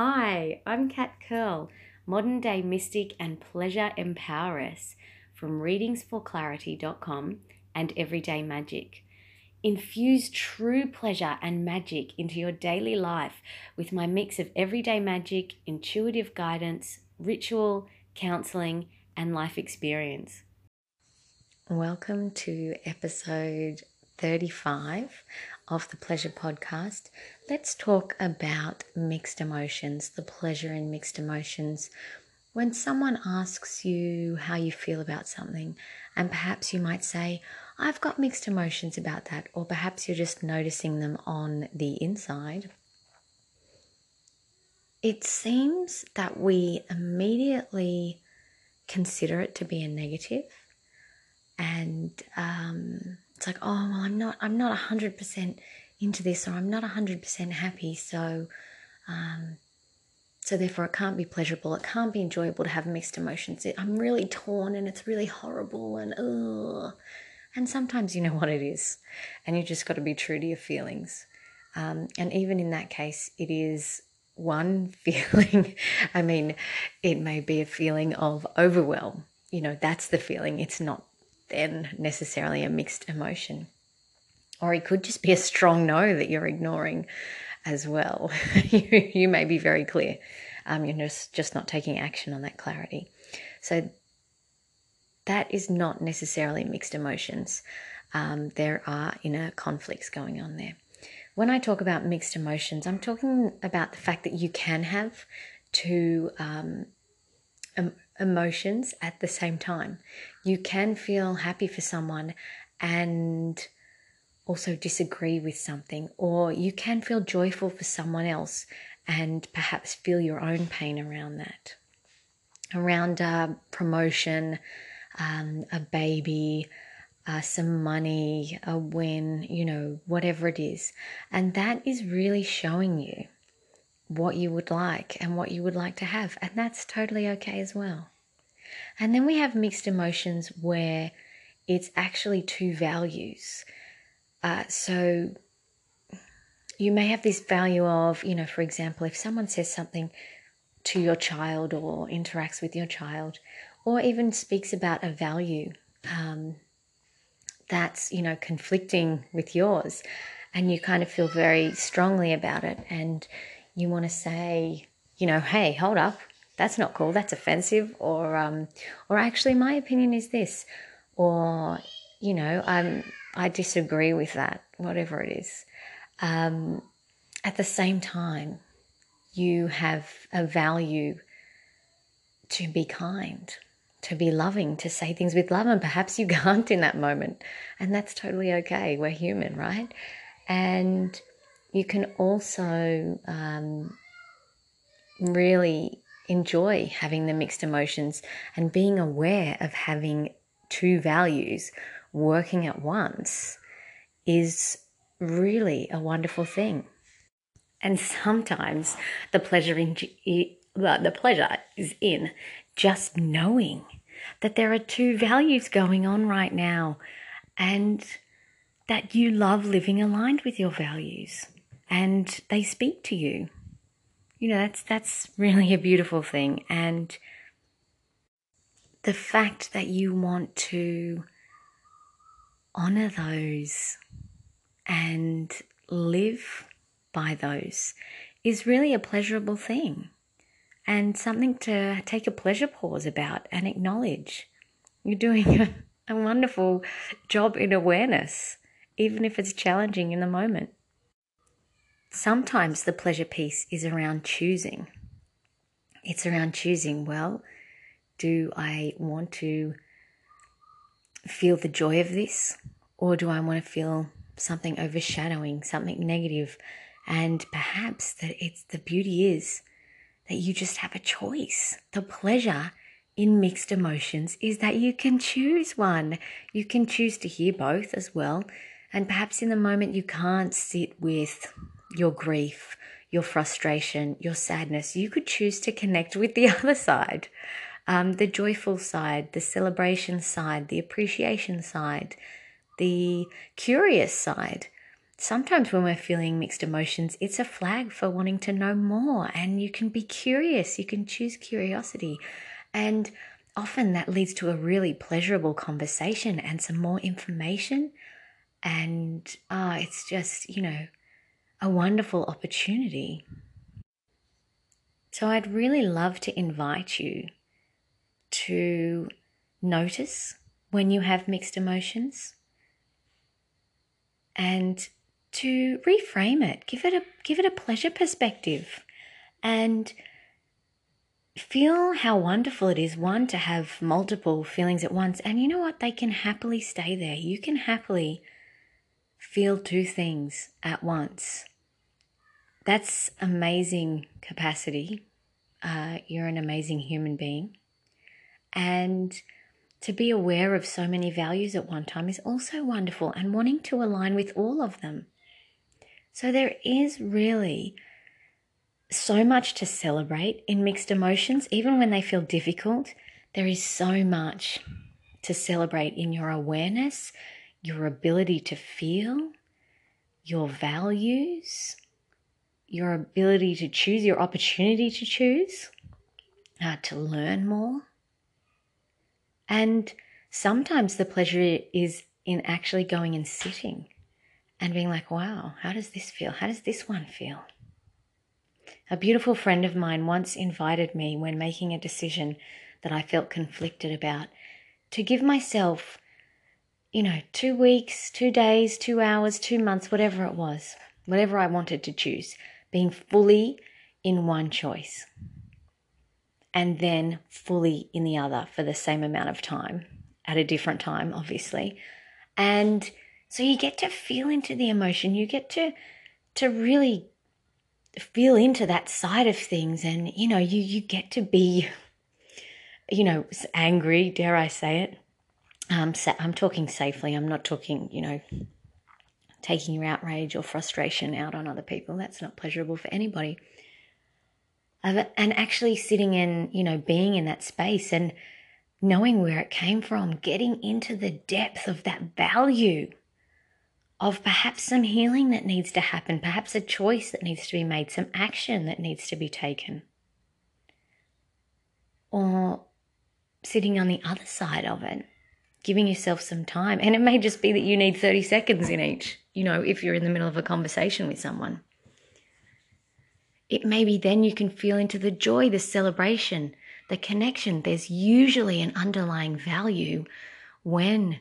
Hi, I'm Kat Curl, modern day mystic and pleasure empoweress from readingsforclarity.com and Everyday Magic. Infuse true pleasure and magic into your daily life with my mix of everyday magic, intuitive guidance, ritual, counseling, and life experience. Welcome to episode 35 of the Pleasure Podcast. Let's talk about mixed emotions, the pleasure in mixed emotions. When someone asks you how you feel about something, and perhaps you might say, I've got mixed emotions about that, or perhaps you're just noticing them on the inside. It seems that we immediately consider it to be a negative and um, it's like oh well i'm not i'm not 100% into this or i'm not 100% happy so um, so therefore it can't be pleasurable. It can't be enjoyable to have mixed emotions. It, i'm really torn and it's really horrible and ugh. and sometimes you know what it is and you just got to be true to your feelings. Um, and even in that case it is one feeling. I mean it may be a feeling of overwhelm. You know that's the feeling. It's not then necessarily a mixed emotion. Or it could just be a strong no that you're ignoring as well. you, you may be very clear. Um, you're just, just not taking action on that clarity. So that is not necessarily mixed emotions. Um, there are inner conflicts going on there. When I talk about mixed emotions, I'm talking about the fact that you can have two um, emotions at the same time. You can feel happy for someone and also disagree with something, or you can feel joyful for someone else and perhaps feel your own pain around that. Around a promotion, um, a baby, uh, some money, a win, you know, whatever it is. And that is really showing you what you would like and what you would like to have. And that's totally okay as well. And then we have mixed emotions where it's actually two values. Uh, so you may have this value of, you know, for example, if someone says something to your child or interacts with your child, or even speaks about a value um, that's, you know, conflicting with yours, and you kind of feel very strongly about it, and you want to say, you know, hey, hold up, that's not cool, that's offensive, or um, or actually, my opinion is this, or you know, um, I disagree with that, whatever it is. Um, at the same time, you have a value to be kind, to be loving, to say things with love, and perhaps you can't in that moment, and that's totally okay. We're human, right? And you can also um, really enjoy having the mixed emotions and being aware of having two values working at once is really a wonderful thing. And sometimes the pleasure in the pleasure is in just knowing that there are two values going on right now and that you love living aligned with your values and they speak to you. You know, that's that's really a beautiful thing and the fact that you want to honor those and live by those is really a pleasurable thing and something to take a pleasure pause about and acknowledge. You're doing a, wonderful job in awareness, even if it's challenging in the moment. Sometimes the pleasure piece is around choosing. It's around choosing, well, do I want to feel the joy of this? Or do I want to feel something overshadowing, something negative? And perhaps that it's the beauty is that you just have a choice. The pleasure in mixed emotions is that you can choose one. You can choose to hear both as well. And perhaps in the moment you can't sit with your grief, your frustration, your sadness, you could choose to connect with the other side. Um, the joyful side, the celebration side, the appreciation side, the curious side. sometimes when we're feeling mixed emotions, it's a flag for wanting to know more. And you can be curious, you can choose curiosity. And often that leads to a really pleasurable conversation and some more information. And uh, it's just, you know, a wonderful opportunity. So I'd really love to invite you to notice when you have mixed emotions and to reframe it. Give it a give it a pleasure perspective and feel how wonderful it is one to have multiple feelings at once. And you know what? They can happily stay there. You can happily feel two things at once that's amazing capacity uh, you're an amazing human being and to be aware of so many values at one time is also wonderful and wanting to align with all of them. So there is really so much to celebrate in mixed emotions, even when they feel difficult. There is so much to celebrate in your awareness, your ability to feel, your values, your ability to choose, your opportunity to choose, uh, to learn more. And sometimes the pleasure is in actually going and sitting and being like, wow, how does this feel? How does this one feel? A beautiful friend of mine once invited me when making a decision that I felt conflicted about to give myself, you know, two weeks, two days, two hours, two months, whatever it was, whatever I wanted to choose, being fully in one choice and then fully in the other for the same amount of time at a different time, obviously. And so you get to feel into the emotion, you get to to really feel into that side of things and you know you you get to be you know angry dare i say it um i'm talking safely. I'm not talking you know taking your outrage or frustration out on other people. That's not pleasurable for anybody. And actually sitting in, you know, being in that space and knowing where it came from, getting into the depth of that value of perhaps some healing that needs to happen, perhaps a choice that needs to be made, some action that needs to be taken. Or sitting on the other side of it, giving yourself some time. And it may just be that you need 30 seconds in each, you know, if you're in the middle of a conversation with someone it maybe then you can feel into the joy, the celebration, the connection. There's usually an underlying value when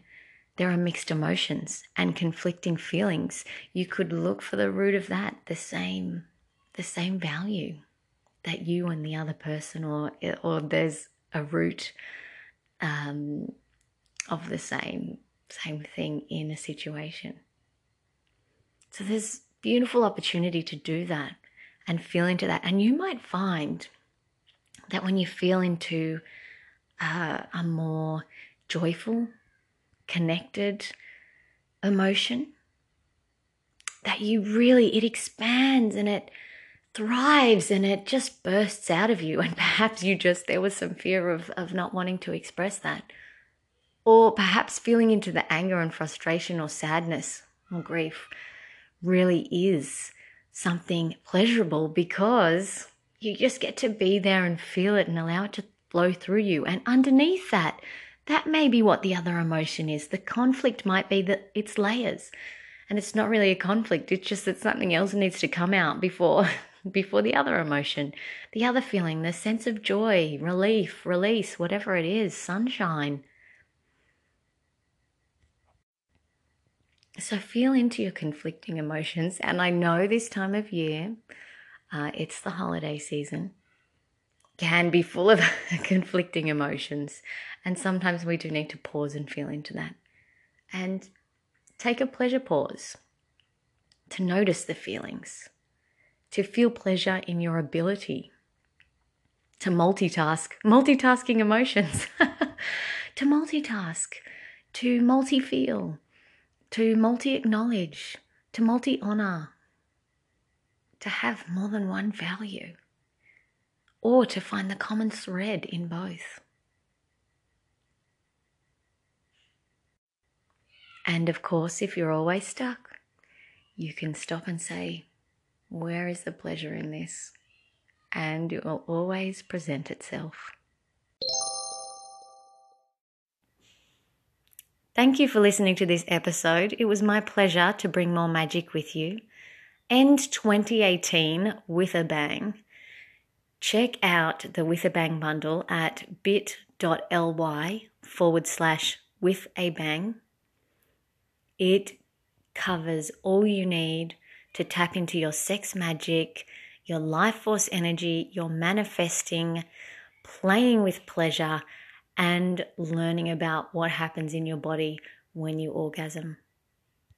there are mixed emotions and conflicting feelings. You could look for the root of that, the same, the same value that you and the other person, or or there's a root um, of the same same thing in a situation. So there's beautiful opportunity to do that and feel into that. And you might find that when you feel into uh, a more joyful, connected emotion, that you really, it expands and it thrives and it just bursts out of you. And perhaps you just, there was some fear of, of not wanting to express that. Or perhaps feeling into the anger and frustration or sadness or grief really is something pleasurable because you just get to be there and feel it and allow it to flow through you. And underneath that, that may be what the other emotion is. The conflict might be that it's layers. And it's not really a conflict, it's just that something else needs to come out before before the other emotion, the other feeling, the sense of joy, relief, release, whatever it is, sunshine. So feel into your conflicting emotions. And I know this time of year, uh, it's the holiday season, can be full of conflicting emotions. And sometimes we do need to pause and feel into that. And take a pleasure pause to notice the feelings, to feel pleasure in your ability to multitask, multitasking emotions, to multitask, to multi feel to multi acknowledge, to multi honor, to have more than one value, or to find the common thread in both. And of course, if you're always stuck, you can stop and say, Where is the pleasure in this? And it will always present itself. Thank you for listening to this episode. It was my pleasure to bring more magic with you. End 2018 with a bang. Check out the With a Bang bundle at bit.ly forward slash with a bang. It covers all you need to tap into your sex magic, your life force energy, your manifesting, playing with pleasure and learning about what happens in your body when you orgasm.